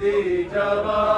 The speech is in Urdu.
دی جواب